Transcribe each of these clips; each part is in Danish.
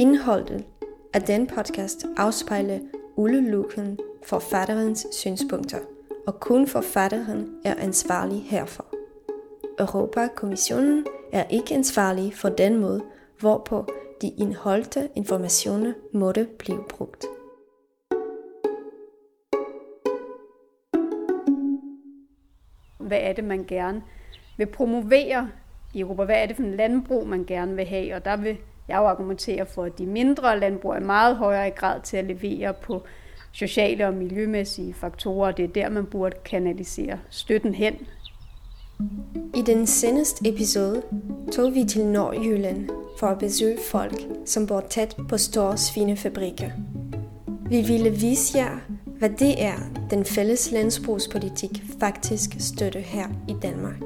Indholdet af den podcast afspejler udelukkende forfatterens synspunkter, og kun forfatteren er ansvarlig herfor. Europakommissionen er ikke ansvarlig for den måde, hvorpå de indholdte informationer måtte blive brugt. Hvad er det, man gerne vil promovere i Europa? Hvad er det for en landbrug, man gerne vil have? Og der vil jeg argumenterer for, at de mindre landbrug er meget højere i grad til at levere på sociale og miljømæssige faktorer. Det er der, man burde kanalisere støtten hen. I den seneste episode tog vi til Nordjylland for at besøge folk, som bor tæt på store svinefabrikker. Vi ville vise jer, hvad det er, den fælles landbrugspolitik faktisk støtter her i Danmark.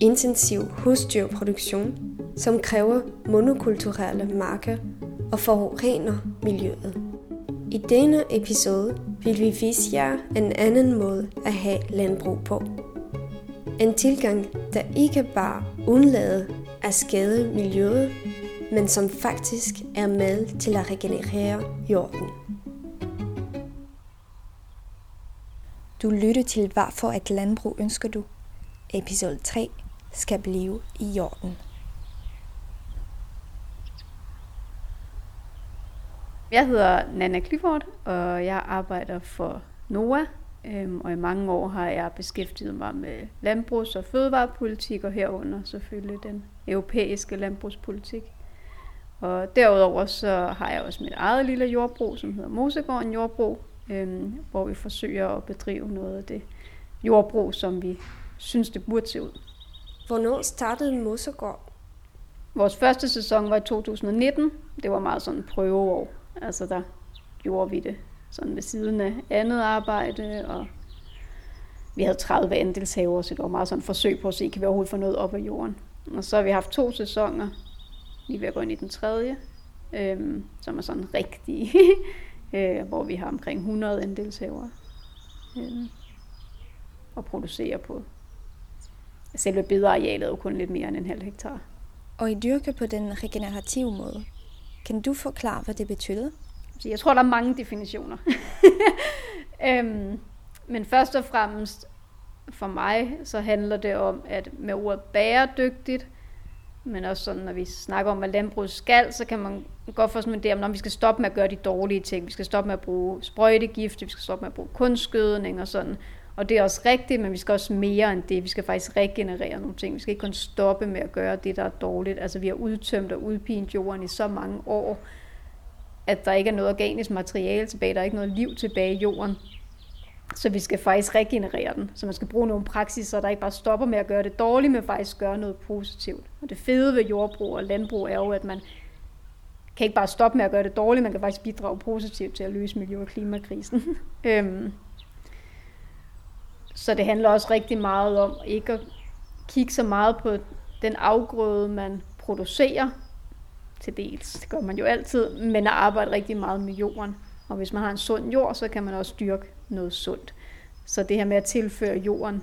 Intensiv husdyrproduktion, som kræver monokulturelle marker og forurener miljøet. I denne episode vil vi vise jer en anden måde at have landbrug på. En tilgang, der ikke bare undlader at skade miljøet, men som faktisk er med til at regenerere jorden. Du lytter til Hvorfor et landbrug ønsker du? Episode 3 skal blive i jorden. Jeg hedder Nana Clifford, og jeg arbejder for NOA, øhm, og i mange år har jeg beskæftiget mig med landbrugs- og fødevarepolitik, og herunder selvfølgelig den europæiske landbrugspolitik. Og derudover så har jeg også mit eget lille jordbrug, som hedder Mosegården Jordbrug, øhm, hvor vi forsøger at bedrive noget af det jordbrug, som vi synes, det burde se ud. Hvornår startede Mosegård? Vores første sæson var i 2019. Det var meget sådan en prøveår. Altså der gjorde vi det sådan ved siden af andet arbejde, og vi havde 30 andelshaver, så det var meget sådan et forsøg på at se, kan vi overhovedet få noget op af jorden. Og så har vi haft to sæsoner, lige ved at gå ind i den tredje, øhm, som er sådan rigtig, øh, hvor vi har omkring 100 andelshaver øh, og producerer på. Selve bedearealet er jo kun lidt mere end en halv hektar. Og I dyrker på den regenerative måde. Kan du forklare, hvad det betyder? Så altså, jeg tror, der er mange definitioner. øhm, men først og fremmest for mig, så handler det om, at med ordet bæredygtigt, men også sådan, når vi snakker om, hvad landbruget skal, så kan man godt få sådan en idé om, at vi skal stoppe med at gøre de dårlige ting. Vi skal stoppe med at bruge sprøjtegifte, vi skal stoppe med at bruge kunstgødning og sådan. Og det er også rigtigt, men vi skal også mere end det. Vi skal faktisk regenerere nogle ting. Vi skal ikke kun stoppe med at gøre det, der er dårligt. Altså vi har udtømt og udpint jorden i så mange år, at der ikke er noget organisk materiale tilbage, der er ikke noget liv tilbage i jorden. Så vi skal faktisk regenerere den. Så man skal bruge nogle praksiser, der ikke bare stopper med at gøre det dårligt, men faktisk gøre noget positivt. Og det fede ved jordbrug og landbrug er jo, at man kan ikke bare stoppe med at gøre det dårligt, man kan faktisk bidrage positivt til at løse miljø- og klimakrisen. øhm, så det handler også rigtig meget om ikke at kigge så meget på den afgrøde, man producerer, til dels. Det gør man jo altid, men at arbejde rigtig meget med jorden. Og hvis man har en sund jord, så kan man også dyrke noget sundt. Så det her med at tilføre jorden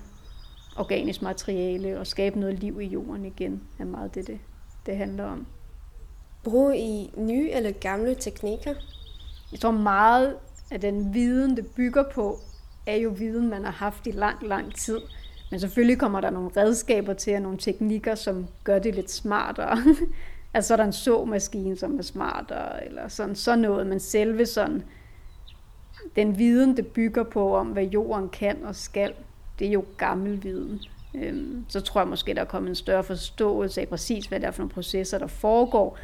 organisk materiale og skabe noget liv i jorden igen, er meget det, det, det handler om. Bruger I nye eller gamle teknikker? Jeg tror meget af den viden, det bygger på, er jo viden, man har haft i lang, lang tid. Men selvfølgelig kommer der nogle redskaber til, og nogle teknikker, som gør det lidt smartere. altså så er der en såmaskine, som er smartere, eller sådan, sådan noget. Men selve sådan, den viden, det bygger på om, hvad jorden kan og skal, det er jo gammel viden. Øhm, så tror jeg måske, der er kommet en større forståelse af præcis, hvad det er for nogle processer, der foregår,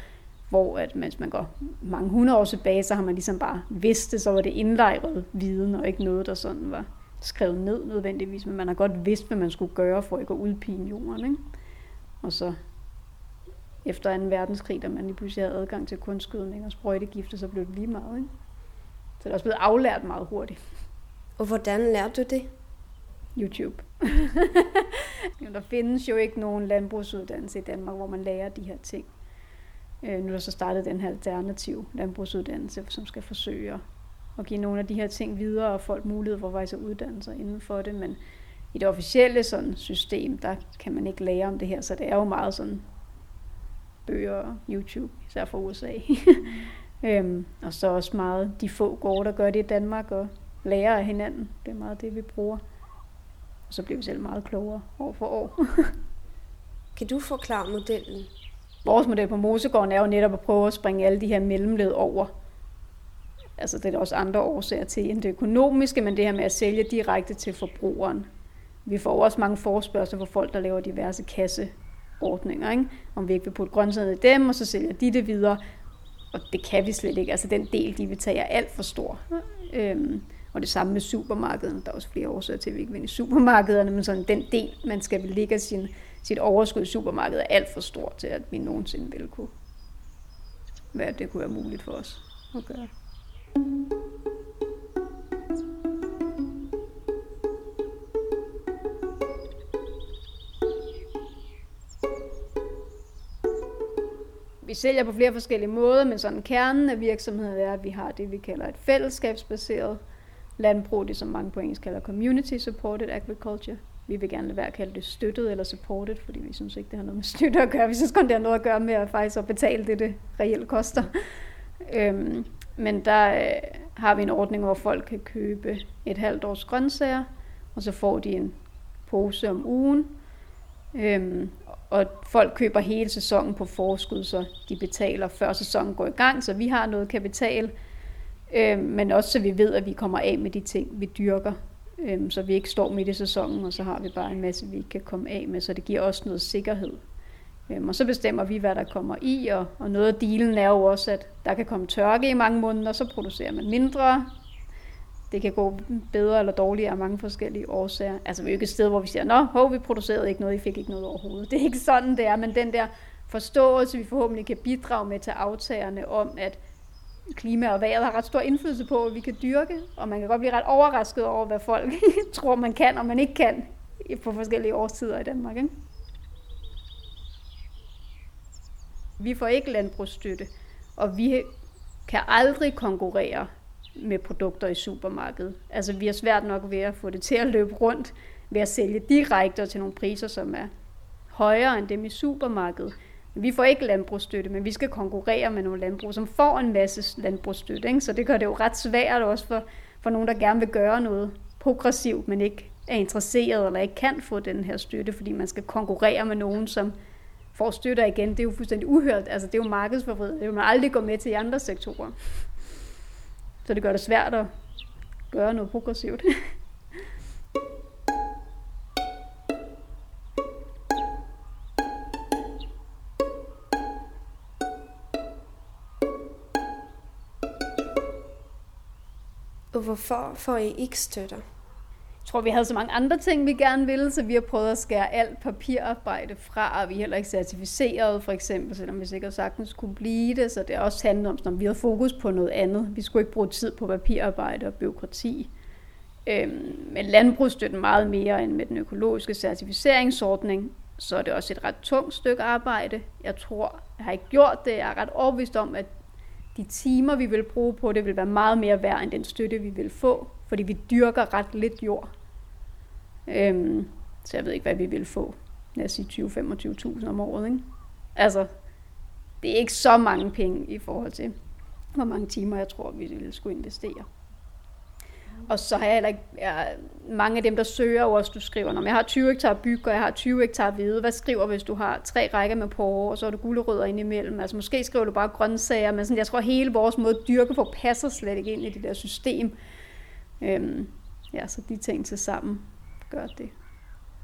hvor at mens man går mange hundrede år tilbage, så har man ligesom bare vidst det, så var det indlejret viden, og ikke noget, der sådan var skrevet ned nødvendigvis, men man har godt vidst, hvad man skulle gøre for ikke at udpine jorden. Ikke? Og så efter 2. verdenskrig, da man lige pludselig havde adgang til kunstgødning og sprøjtegifte, så blev det lige meget. Ikke? Så det er også blevet aflært meget hurtigt. Og hvordan lærte du det? YouTube. Der findes jo ikke nogen landbrugsuddannelse i Danmark, hvor man lærer de her ting. Øh, nu er der så startet den her alternativ landbrugsuddannelse, som skal forsøge at give nogle af de her ting videre, og folk mulighed for faktisk at uddanne sig inden for det, men i det officielle sådan system, der kan man ikke lære om det her, så det er jo meget sådan bøger og YouTube, især fra USA. Øhm, og så også meget de få gårde, der gør det i Danmark, og lærer af hinanden. Det er meget det, vi bruger. Og så bliver vi selv meget klogere år for år. kan du forklare modellen? Vores model på Mosegården er jo netop at prøve at springe alle de her mellemled over. Altså det er der også andre årsager til end det økonomiske, men det her med at sælge direkte til forbrugeren. Vi får også mange forspørgseler fra folk, der laver diverse kasseordninger. Ikke? Om vi ikke vil putte grøntsagerne i dem, og så sælger de det videre. Og det kan vi slet ikke. Altså den del, de vil tage, er alt for stor. Øhm, og det samme med supermarkederne. Der er også flere årsager til, at vi ikke vil i supermarkederne, men sådan den del, man skal ligge sin, sit overskud i supermarkedet, er alt for stort til, at vi nogensinde vil kunne være, det kunne være muligt for os at gøre. Vi sælger på flere forskellige måder, men sådan kernen af virksomheden er, at vi har det, vi kalder et fællesskabsbaseret landbrug, det som mange på engelsk kalder community supported agriculture. Vi vil gerne lade være at kalde det støttet eller supported, fordi vi synes ikke, det har noget med støtte at gøre. Vi synes kun, det har noget at gøre med at faktisk at betale det, det reelt koster. Øhm, men der øh, har vi en ordning, hvor folk kan købe et halvt års grøntsager, og så får de en pose om ugen. Øhm, og folk køber hele sæsonen på forskud, så de betaler før sæsonen går i gang, så vi har noget kapital, øhm, men også så vi ved, at vi kommer af med de ting, vi dyrker, øhm, så vi ikke står midt i sæsonen, og så har vi bare en masse, vi ikke kan komme af med, så det giver også noget sikkerhed. Øhm, og så bestemmer vi, hvad der kommer i, og, og noget af dealen er jo også, at der kan komme tørke i mange måneder, så producerer man mindre. Det kan gå bedre eller dårligere af mange forskellige årsager. Altså vi er jo ikke et sted, hvor vi siger, nå, hov, vi producerede ikke noget, I fik ikke noget overhovedet. Det er ikke sådan, det er, men den der forståelse, vi forhåbentlig kan bidrage med til aftagerne om, at klima og vejret har ret stor indflydelse på, at vi kan dyrke, og man kan godt blive ret overrasket over, hvad folk tror, man kan og man ikke kan på forskellige årstider i Danmark. Ikke? Vi får ikke landbrugsstøtte, og vi kan aldrig konkurrere med produkter i supermarkedet. Altså vi har svært nok ved at få det til at løbe rundt ved at sælge direkte til nogle priser, som er højere end dem i supermarkedet. Vi får ikke landbrugsstøtte, men vi skal konkurrere med nogle landbrug, som får en masse landbrugsstøtte. Ikke? Så det gør det jo ret svært også for, for nogen, der gerne vil gøre noget progressivt, men ikke er interesseret eller ikke kan få den her støtte, fordi man skal konkurrere med nogen, som får støtter igen. Det er jo fuldstændig uhørt. Altså, det er jo markedsforvridet. Det vil man aldrig gå med til i andre sektorer. Så det gør det svært at gøre noget progressivt. hvorfor får I ikke støtter? Jeg tror, vi havde så mange andre ting, vi gerne ville, så vi har prøvet at skære alt papirarbejde fra, og vi er heller ikke certificeret, for eksempel, selvom vi sikkert sagtens kunne blive det, så det er også handlet om, at vi havde fokus på noget andet. Vi skulle ikke bruge tid på papirarbejde og byråkrati. Øhm, men landbrugsstøtten meget mere end med den økologiske certificeringsordning, så er det også et ret tungt stykke arbejde. Jeg tror, jeg har ikke gjort det. Jeg er ret overbevist om, at de timer, vi vil bruge på det, vil være meget mere værd end den støtte, vi vil få, fordi vi dyrker ret lidt jord. Øhm, så jeg ved ikke, hvad vi vil få. Lad os sige 20-25.000 om året. Ikke? Altså, det er ikke så mange penge i forhold til, hvor mange timer jeg tror, vi ville skulle investere. Og så har jeg heller ikke, jeg, mange af dem, der søger også, du skriver, når jeg har 20 hektar byg, og jeg har 20 hektar hvide, hvad skriver hvis du har tre rækker med porre, og så er du gulerødder ind imellem? Altså måske skriver du bare grøntsager, men sådan, jeg tror hele vores måde at dyrke på passer slet ikke ind i det der system. Øhm, ja, så de ting til sammen gør det.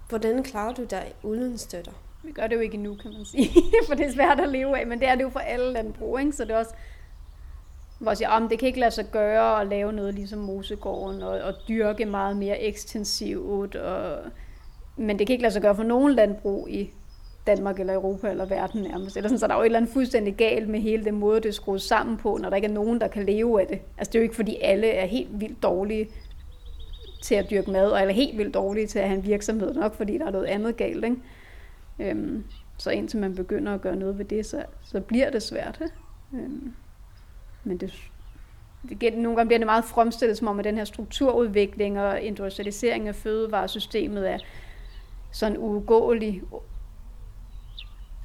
Hvordan klarer du dig uden støtter? Vi gør det jo ikke nu, kan man sige, for det er svært at leve af, men det er det jo for alle landbrug, ikke? så det er også, hvor jeg siger, ah, at det kan ikke lade sig gøre at lave noget ligesom Mosegården og, og dyrke meget mere ekstensivt, og, men det kan ikke lade sig gøre for nogen landbrug i Danmark eller Europa eller verden nærmest. Eller sådan, så der er jo et eller andet fuldstændig galt med hele den måde, det er skruet sammen på, når der ikke er nogen, der kan leve af det. Altså det er jo ikke, fordi alle er helt vildt dårlige til at dyrke mad, eller helt vildt dårlige til at have en virksomhed, nok fordi der er noget andet galt. Ikke? Øhm, så indtil man begynder at gøre noget ved det, så, så bliver det svært. Ikke? Øhm, men det, det, nogle gange bliver det meget fremstillet som om, at den her strukturudvikling og industrialisering af fødevaresystemet er sådan uugåelig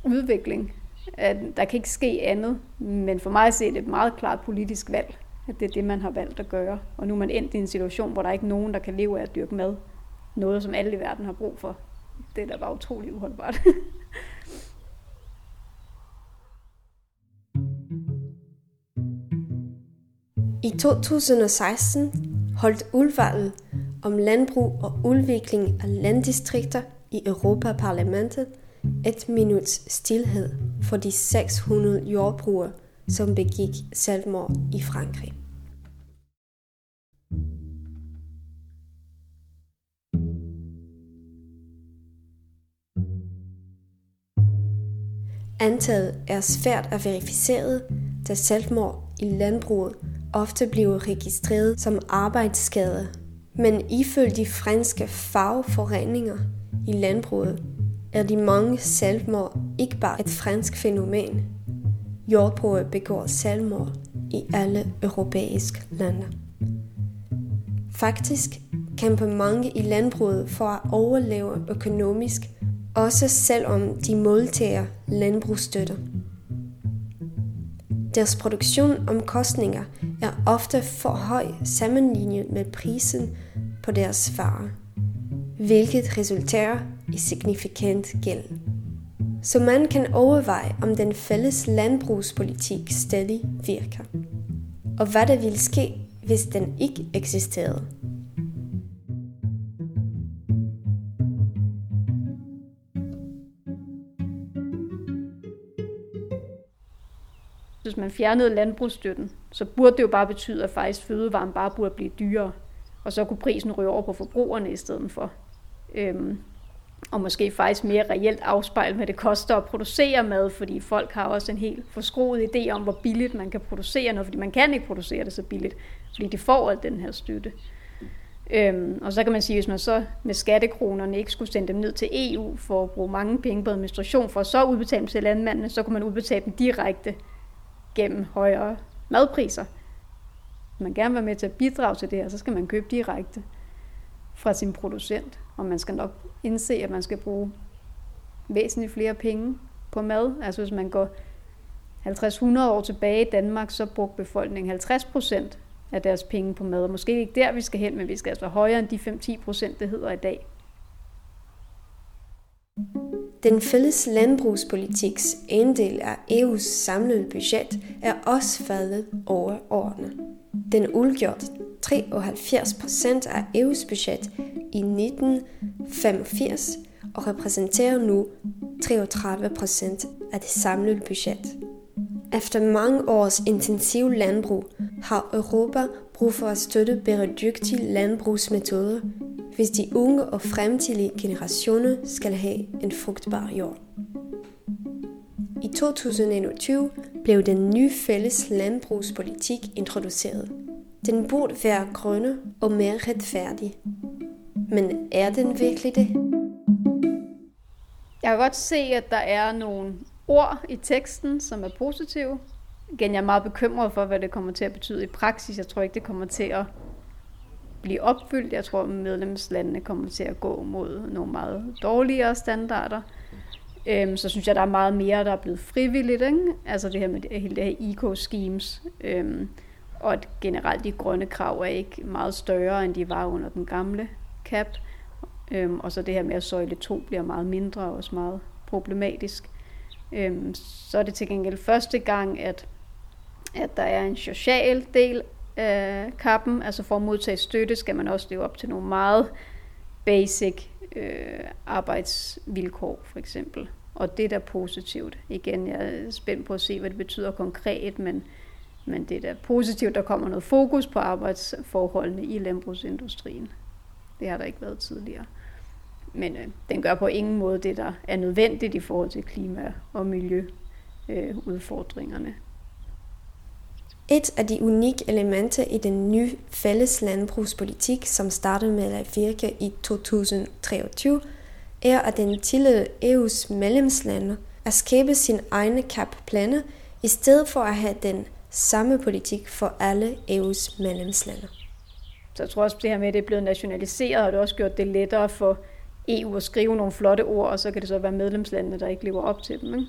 udvikling. at der kan ikke ske andet, men for mig er det et meget klart politisk valg, at det er det, man har valgt at gøre. Og nu er man endt i en situation, hvor der er ikke nogen, der kan leve af at dyrke mad. Noget, som alle i verden har brug for. Det er da bare utrolig uholdbart. I 2016 holdt udvalget om landbrug og udvikling af landdistrikter i Europaparlamentet et minuts stillhed for de 600 jordbrugere, som begik selvmord i Frankrig. Antallet er svært at verificere, da selvmord i landbruget ofte blive registreret som arbejdsskade. Men ifølge de franske fagforeninger i landbruget er de mange selvmord ikke bare et fransk fænomen. Jordbrugere begår selvmord i alle europæiske lande. Faktisk kæmper mange i landbruget for at overleve økonomisk, også selvom de modtager landbrugsstøtte. Deres produktion omkostninger er ofte for høj sammenlignet med prisen på deres varer, hvilket resulterer i signifikant gæld. Så man kan overveje, om den fælles landbrugspolitik stadig virker, og hvad der ville ske, hvis den ikke eksisterede. hvis man fjernede landbrugsstøtten, så burde det jo bare betyde, at faktisk fødevaren bare burde blive dyrere. Og så kunne prisen ryge over på forbrugerne i stedet for. Øhm, og måske faktisk mere reelt afspejle, hvad det koster at producere mad, fordi folk har også en helt forskroet idé om, hvor billigt man kan producere noget, fordi man kan ikke producere det så billigt, fordi de får alt den her støtte. Øhm, og så kan man sige, hvis man så med skattekronerne ikke skulle sende dem ned til EU for at bruge mange penge på administration, for at så udbetale dem til landmændene, så kunne man udbetale dem direkte gennem højere madpriser. Hvis man gerne vil være med til at bidrage til det her, så skal man købe direkte fra sin producent. Og man skal nok indse, at man skal bruge væsentligt flere penge på mad. Altså hvis man går 50-100 år tilbage i Danmark, så brugte befolkningen 50 procent af deres penge på mad. Og måske ikke der, vi skal hen, men vi skal altså være højere end de 5-10 procent, det hedder i dag. Den fælles landbrugspolitiks andel af EU's samlede budget er også faldet over årene. Den udgjorde 73 procent af EU's budget i 1985 og repræsenterer nu 33 procent af det samlede budget. Efter mange års intensiv landbrug har Europa brug for at støtte bæredygtige landbrugsmetoder hvis de unge og fremtidige generationer skal have en frugtbar jord. I 2021 blev den nye fælles landbrugspolitik introduceret. Den burde være grønne og mere retfærdig. Men er den virkelig det? Jeg kan godt se, at der er nogle ord i teksten, som er positive. Igen, jeg er meget bekymret for, hvad det kommer til at betyde i praksis. Jeg tror ikke, det kommer til at blive opfyldt. Jeg tror, at medlemslandene kommer til at gå mod nogle meget dårligere standarder. Øhm, så synes jeg, der er meget mere, der er blevet frivilligt. Ikke? Altså det her med det, hele det her eco-schemes. Øhm, og at generelt de grønne krav er ikke meget større, end de var under den gamle CAP. Øhm, og så det her med, at søjle 2 bliver meget mindre og også meget problematisk. Øhm, så er det til gengæld første gang, at, at der er en social del øh, kappen. Altså for at modtage støtte skal man også leve op til nogle meget basic øh, arbejdsvilkår for eksempel. Og det er da positivt. Igen, jeg er spændt på at se, hvad det betyder konkret, men, men det er da positivt, der kommer noget fokus på arbejdsforholdene i landbrugsindustrien. Det har der ikke været tidligere. Men øh, den gør på ingen måde det, der er nødvendigt i forhold til klima- og miljøudfordringerne. Øh, et af de unikke elementer i den nye fælles landbrugspolitik, som startede med at virke i 2023, er, at den tillader EU's medlemslande at skabe sin egne CAP-planer, i stedet for at have den samme politik for alle EU's medlemslande. Så jeg tror også, at det her med, at det er blevet nationaliseret, har det også gjort det lettere for EU at skrive nogle flotte ord, og så kan det så være medlemslandene, der ikke lever op til dem. Ikke?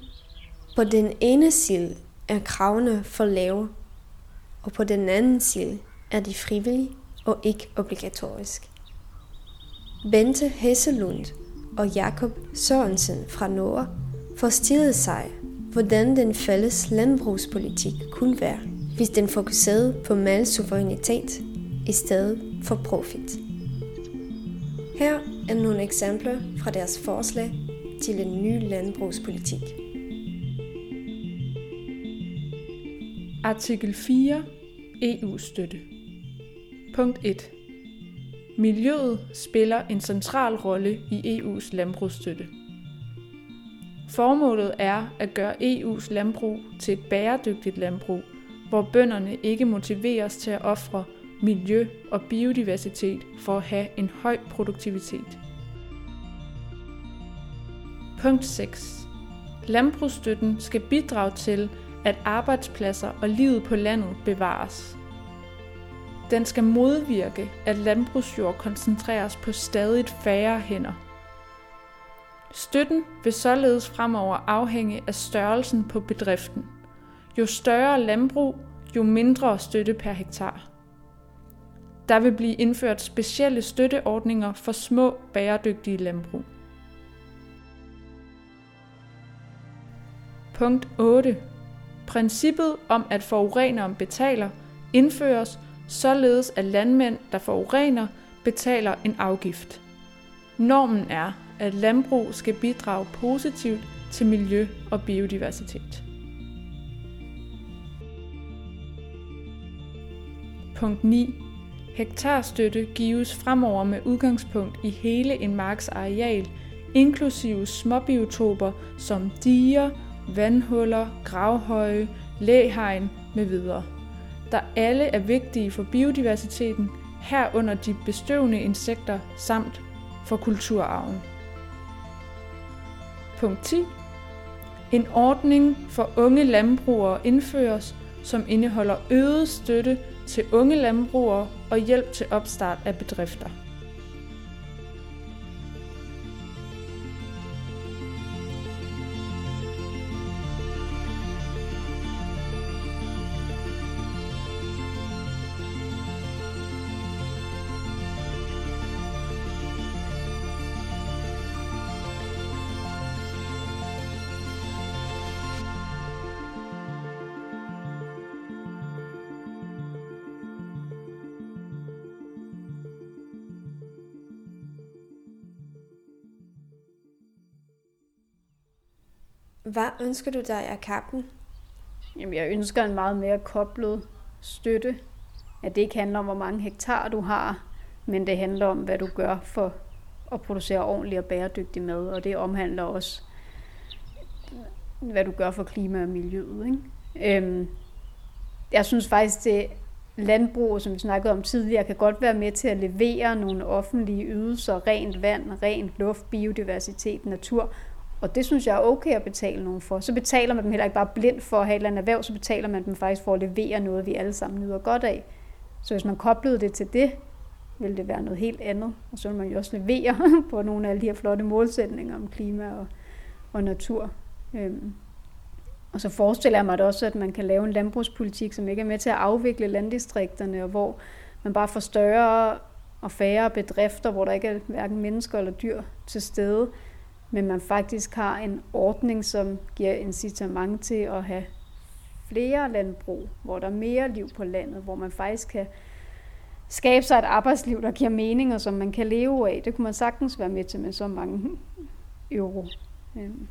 På den ene side er kravene for lave, og på den anden side er de frivillige og ikke obligatorisk. Bente Hesselund og Jakob Sørensen fra Norge forstillede sig, hvordan den fælles landbrugspolitik kunne være, hvis den fokuserede på malsuverænitet i stedet for profit. Her er nogle eksempler fra deres forslag til en ny landbrugspolitik. Artikel 4. EU-støtte. Punkt 1. Miljøet spiller en central rolle i EU's landbrugsstøtte. Formålet er at gøre EU's landbrug til et bæredygtigt landbrug, hvor bønderne ikke motiveres til at ofre miljø og biodiversitet for at have en høj produktivitet. Punkt 6. Landbrugsstøtten skal bidrage til, at arbejdspladser og livet på landet bevares. Den skal modvirke, at landbrugsjord koncentreres på stadigt færre hænder. Støtten vil således fremover afhænge af størrelsen på bedriften. Jo større landbrug, jo mindre støtte per hektar. Der vil blive indført specielle støtteordninger for små bæredygtige landbrug. Punkt 8. Princippet om, at forureneren betaler, indføres, således at landmænd, der forurener, betaler en afgift. Normen er, at landbrug skal bidrage positivt til miljø og biodiversitet. Punkt 9. Hektarstøtte gives fremover med udgangspunkt i hele en marks areal, inklusive småbiotoper som diger, vandhuller, gravhøje, læhegn med videre, der alle er vigtige for biodiversiteten, herunder de bestøvende insekter samt for kulturarven. Punkt 10. En ordning for unge landbrugere indføres, som indeholder øget støtte til unge landbrugere og hjælp til opstart af bedrifter. Hvad ønsker du dig af kappen? Jamen, jeg ønsker en meget mere koblet støtte. At det ikke handler om, hvor mange hektar du har, men det handler om, hvad du gør for at producere ordentlig og bæredygtig mad. Og det omhandler også, hvad du gør for klima og miljøet. Ikke? Øhm, jeg synes faktisk, det landbrug, som vi snakkede om tidligere, kan godt være med til at levere nogle offentlige ydelser, rent vand, rent luft, biodiversitet, natur, og det synes jeg er okay at betale nogen for. Så betaler man dem heller ikke bare blindt for at have et eller andet erhverv, så betaler man dem faktisk for at levere noget, vi alle sammen nyder godt af. Så hvis man koblede det til det, ville det være noget helt andet. Og så vil man jo også levere på nogle af alle de her flotte målsætninger om klima og, og natur. Øhm. Og så forestiller jeg mig da også, at man kan lave en landbrugspolitik, som ikke er med til at afvikle landdistrikterne, og hvor man bare får større og færre bedrifter, hvor der ikke er hverken mennesker eller dyr til stede, men man faktisk har en ordning, som giver incitament til at have flere landbrug, hvor der er mere liv på landet, hvor man faktisk kan skabe sig et arbejdsliv, der giver mening, og som man kan leve af. Det kunne man sagtens være med til med så mange euro. Øhm,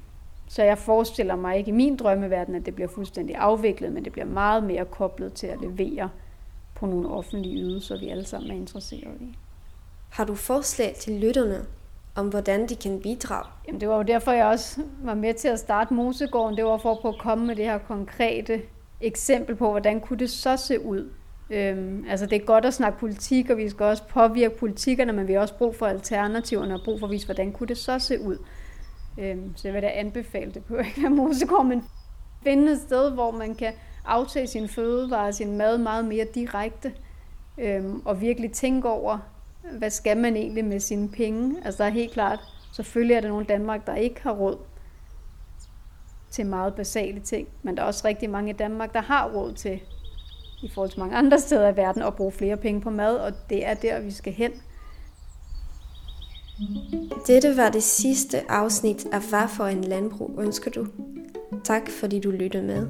så jeg forestiller mig ikke i min drømmeverden, at det bliver fuldstændig afviklet, men det bliver meget mere koblet til at levere på nogle offentlige ydelser, vi alle sammen er interesseret i. Har du forslag til lytterne om, hvordan de kan bidrage. Jamen, det var jo derfor, jeg også var med til at starte Mosegården. Det var for at komme med det her konkrete eksempel på, hvordan kunne det så se ud. Øhm, altså det er godt at snakke politik, og vi skal også påvirke politikerne, men vi har også brug for alternativerne og brug for at vise, hvordan kunne det så se ud. Øhm, så jeg vil da anbefale det på ikke være Mosegård, men finde et sted, hvor man kan aftage sin fødevarer, sin mad meget mere direkte, øhm, og virkelig tænke over, hvad skal man egentlig med sine penge? Altså der er helt klart, selvfølgelig er der nogen i Danmark, der ikke har råd til meget basale ting. Men der er også rigtig mange i Danmark, der har råd til, i forhold til mange andre steder i verden, at bruge flere penge på mad, og det er der, vi skal hen. Dette var det sidste afsnit af Hvad for en landbrug ønsker du? Tak fordi du lyttede med.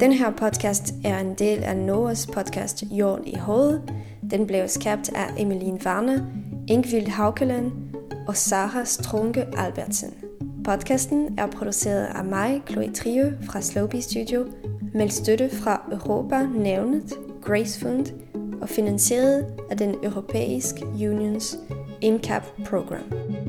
Den her podcast er en del af Noahs podcast Jorden i hovedet. Den blev skabt af Emilien Warner, Ingvild Haukeland og Sarah Strunke Albertsen. Podcasten er produceret af mig, Chloe Trio fra Slowbee Studio, med støtte fra Europa Nævnet, Grace Fund og finansieret af den Europæiske Unions INCAP Program.